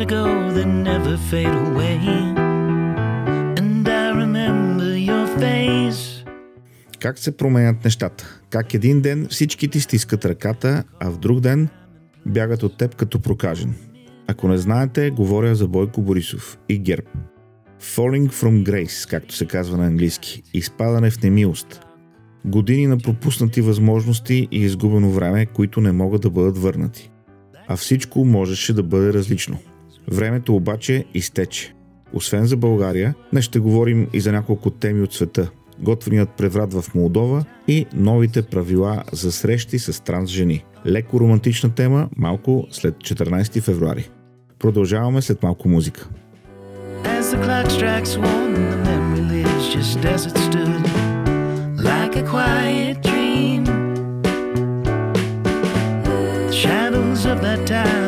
ago that never fade away. And I remember your face. Как се променят нещата? Как един ден всички ти стискат ръката, а в друг ден бягат от теб като прокажен. Ако не знаете, говоря за Бойко Борисов и ГЕРБ. Falling from grace, както се казва на английски. Изпадане в немилост. Години на пропуснати възможности и изгубено време, които не могат да бъдат върнати. А всичко можеше да бъде различно. Времето обаче изтече. Освен за България, днес ще говорим и за няколко теми от света. Готвеният преврат в Молдова и новите правила за срещи с транс жени. Леко романтична тема, малко след 14 февруари. Продължаваме след малко музика. Shadows of that time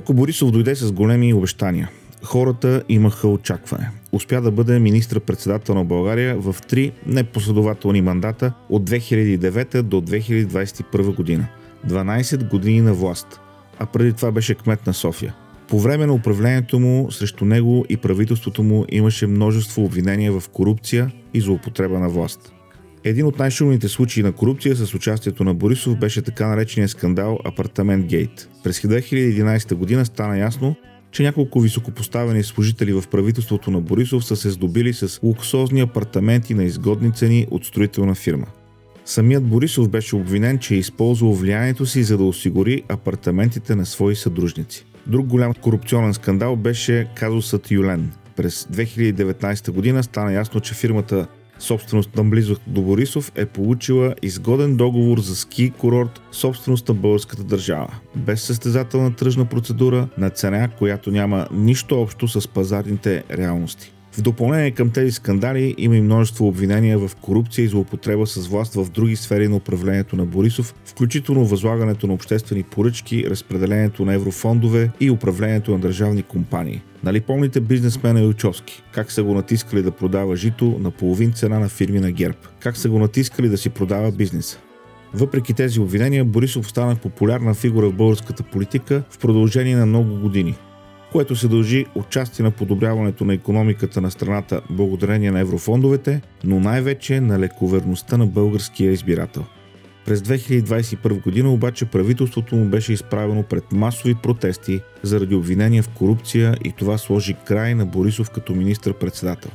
Бойко Борисов дойде с големи обещания. Хората имаха очакване. Успя да бъде министр-председател на България в три непоследователни мандата от 2009 до 2021 година. 12 години на власт. А преди това беше кмет на София. По време на управлението му срещу него и правителството му имаше множество обвинения в корупция и злоупотреба на власт. Един от най-шумните случаи на корупция с участието на Борисов беше така наречения скандал Апартамент Гейт. През 2011 година стана ясно, че няколко високопоставени служители в правителството на Борисов са се здобили с луксозни апартаменти на изгодни цени от строителна фирма. Самият Борисов беше обвинен, че е използвал влиянието си за да осигури апартаментите на свои съдружници. Друг голям корупционен скандал беше казусът Юлен. През 2019 година стана ясно, че фирмата собственост на близо до Борисов е получила изгоден договор за ски курорт, собственост на българската държава, без състезателна тръжна процедура на цена, която няма нищо общо с пазарните реалности. В допълнение към тези скандали има и множество обвинения в корупция и злоупотреба с власт в други сфери на управлението на Борисов, включително възлагането на обществени поръчки, разпределението на еврофондове и управлението на държавни компании. Нали помните бизнесмена Илчовски? Как са го натискали да продава жито на половин цена на фирми на ГЕРБ? Как са го натискали да си продава бизнеса? Въпреки тези обвинения, Борисов стана популярна фигура в българската политика в продължение на много години което се дължи отчасти на подобряването на економиката на страната благодарение на еврофондовете, но най-вече на лековерността на българския избирател. През 2021 година обаче правителството му беше изправено пред масови протести заради обвинения в корупция и това сложи край на Борисов като министр-председател.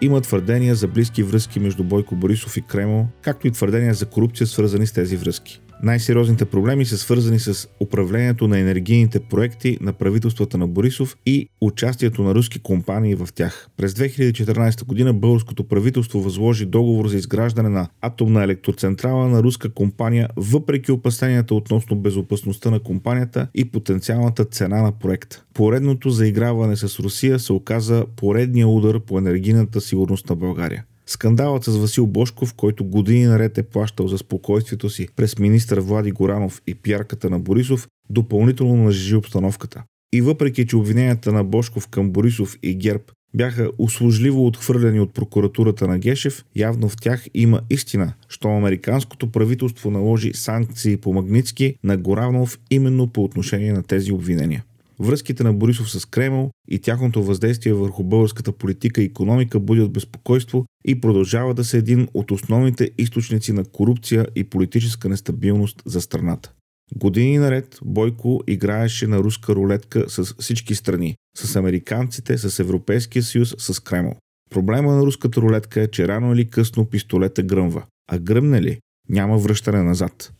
Има твърдения за близки връзки между Бойко Борисов и Кремъл, както и твърдения за корупция свързани с тези връзки. Най-сериозните проблеми са свързани с управлението на енергийните проекти на правителствата на Борисов и участието на руски компании в тях. През 2014 година българското правителство възложи договор за изграждане на атомна електроцентрала на руска компания, въпреки опасенията относно безопасността на компанията и потенциалната цена на проекта. Поредното заиграване с Русия се оказа поредния удар по енергийната сигурност на България. Скандалът с Васил Бошков, който години наред е плащал за спокойствието си през министър Влади Горанов и пиарката на Борисов, допълнително нажижи обстановката. И въпреки, че обвиненията на Бошков към Борисов и ГЕРБ бяха услужливо отхвърлени от прокуратурата на Гешев, явно в тях има истина, що американското правителство наложи санкции по Магницки на Горанов именно по отношение на тези обвинения. Връзките на Борисов с Кремъл и тяхното въздействие върху българската политика и економика будят безпокойство и продължава да са един от основните източници на корупция и политическа нестабилност за страната. Години наред Бойко играеше на руска рулетка с всички страни, с американците, с Европейския съюз, с Кремъл. Проблема на руската рулетка е, че рано или късно пистолета гръмва. А гръмне ли, няма връщане назад.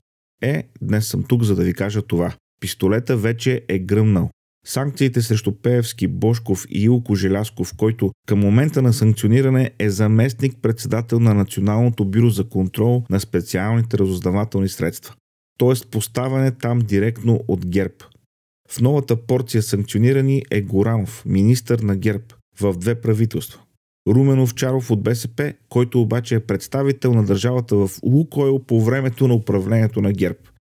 Е, днес съм тук, за да ви кажа това. Пистолета вече е гръмнал. Санкциите срещу Пеевски, Бошков и Илко Желясков, който към момента на санкциониране е заместник председател на Националното бюро за контрол на специалните разузнавателни средства. Тоест поставяне там директно от ГЕРБ. В новата порция санкционирани е Горанов, министър на ГЕРБ, в две правителства. Румен Овчаров от БСП, който обаче е представител на държавата в Лукойл по времето на управлението на ГЕРБ.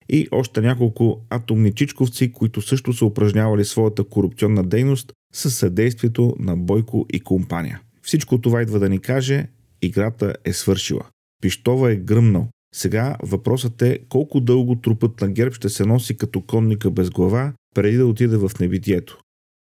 И още няколко атомни чичковци, които също са упражнявали своята корупционна дейност със съдействието на Бойко и компания. Всичко това идва да ни каже, играта е свършила. Пиштова е гръмнал. Сега въпросът е колко дълго трупът на герб ще се носи като конника без глава, преди да отиде в небитието.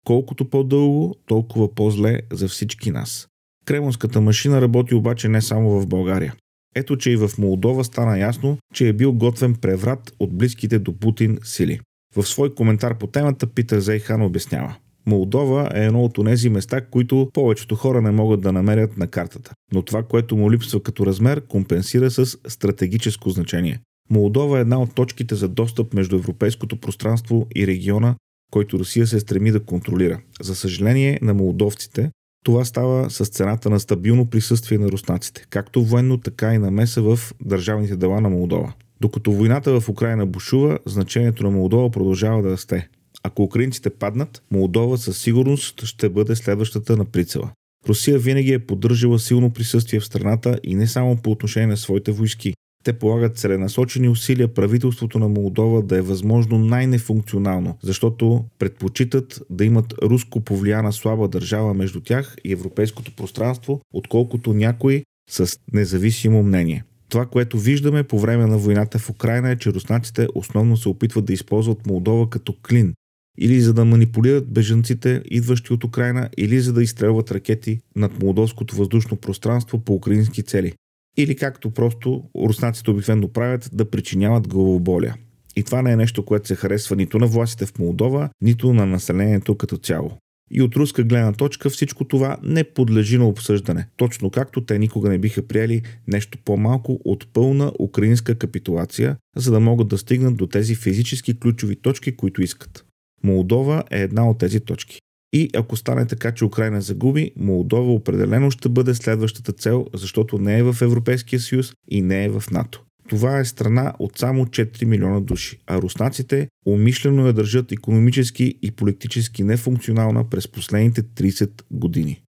Колкото по-дълго, толкова по-зле за всички нас. Кремонската машина работи обаче не само в България. Ето, че и в Молдова стана ясно, че е бил готвен преврат от близките до Путин сили. В свой коментар по темата Питър Зейхан обяснява. Молдова е едно от тези места, които повечето хора не могат да намерят на картата. Но това, което му липсва като размер, компенсира с стратегическо значение. Молдова е една от точките за достъп между европейското пространство и региона, който Русия се стреми да контролира. За съжаление на молдовците, това става с цената на стабилно присъствие на руснаците, както военно, така и намеса в държавните дела на Молдова. Докато войната в Украина бушува, значението на Молдова продължава да расте. Ако украинците паднат, Молдова със сигурност ще бъде следващата на прицела. Русия винаги е поддържала силно присъствие в страната и не само по отношение на своите войски. Те полагат целенасочени усилия правителството на Молдова да е възможно най-нефункционално, защото предпочитат да имат руско повлияна слаба държава между тях и европейското пространство, отколкото някои с независимо мнение. Това, което виждаме по време на войната в Украина е, че руснаците основно се опитват да използват Молдова като клин, или за да манипулират бежанците, идващи от Украина, или за да изстрелват ракети над молдовското въздушно пространство по украински цели. Или както просто руснаците обикновено правят, да причиняват главоболия. И това не е нещо, което се харесва нито на властите в Молдова, нито на населението като цяло. И от руска гледна точка всичко това не подлежи на обсъждане, точно както те никога не биха приели нещо по-малко от пълна украинска капитулация, за да могат да стигнат до тези физически ключови точки, които искат. Молдова е една от тези точки. И ако стане така, че Украина загуби, Молдова определено ще бъде следващата цел, защото не е в Европейския съюз и не е в НАТО. Това е страна от само 4 милиона души, а руснаците умишлено я държат економически и политически нефункционална през последните 30 години.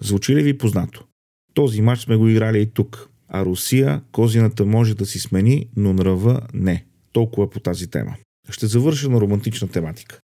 Звучи ли ви познато? Този матч сме го играли и тук. А Русия, козината може да си смени, но нрава не. Толкова по тази тема. Ще завърша на романтична тематика.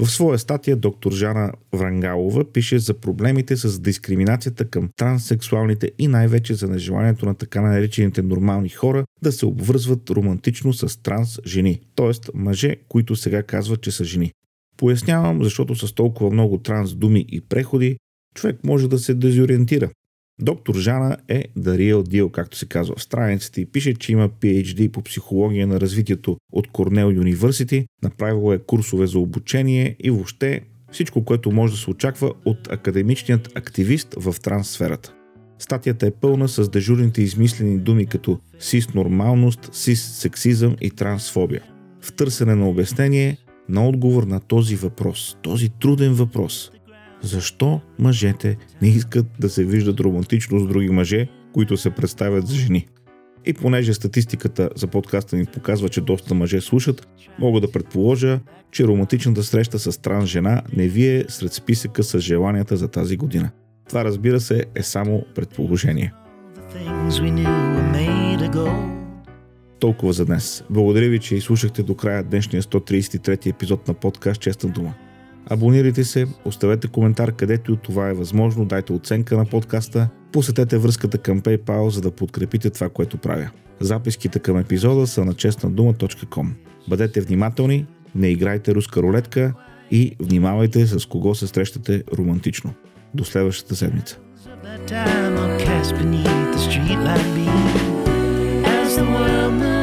В своя статия доктор Жана Врангалова пише за проблемите с дискриминацията към транссексуалните и най-вече за нежеланието на така наречените нормални хора да се обвързват романтично с транс жени, т.е. мъже, които сега казват, че са жени. Пояснявам, защото с толкова много транс думи и преходи, човек може да се дезориентира. Доктор Жана е real deal, както се казва в страницата и пише, че има PhD по психология на развитието от Корнел Юниверсити, направила е курсове за обучение и въобще всичко, което може да се очаква от академичният активист в трансферата. Статията е пълна с дежурните измислени думи като сис-нормалност, сис-сексизъм и трансфобия. В търсене на обяснение на отговор на този въпрос, този труден въпрос – защо мъжете не искат да се виждат романтично с други мъже, които се представят за жени. И понеже статистиката за подкаста ни показва, че доста мъже слушат, мога да предположа, че романтичната среща с транс жена не ви е сред списъка с желанията за тази година. Това разбира се е само предположение. Толкова за днес. Благодаря ви, че изслушахте до края днешния 133 епизод на подкаст Честна дума. Абонирайте се, оставете коментар където това е възможно, дайте оценка на подкаста, посетете връзката към PayPal, за да подкрепите това, което правя. Записките към епизода са на честнадума.com. Бъдете внимателни, не играйте руска рулетка и внимавайте с кого се срещате романтично. До следващата седмица. the world moves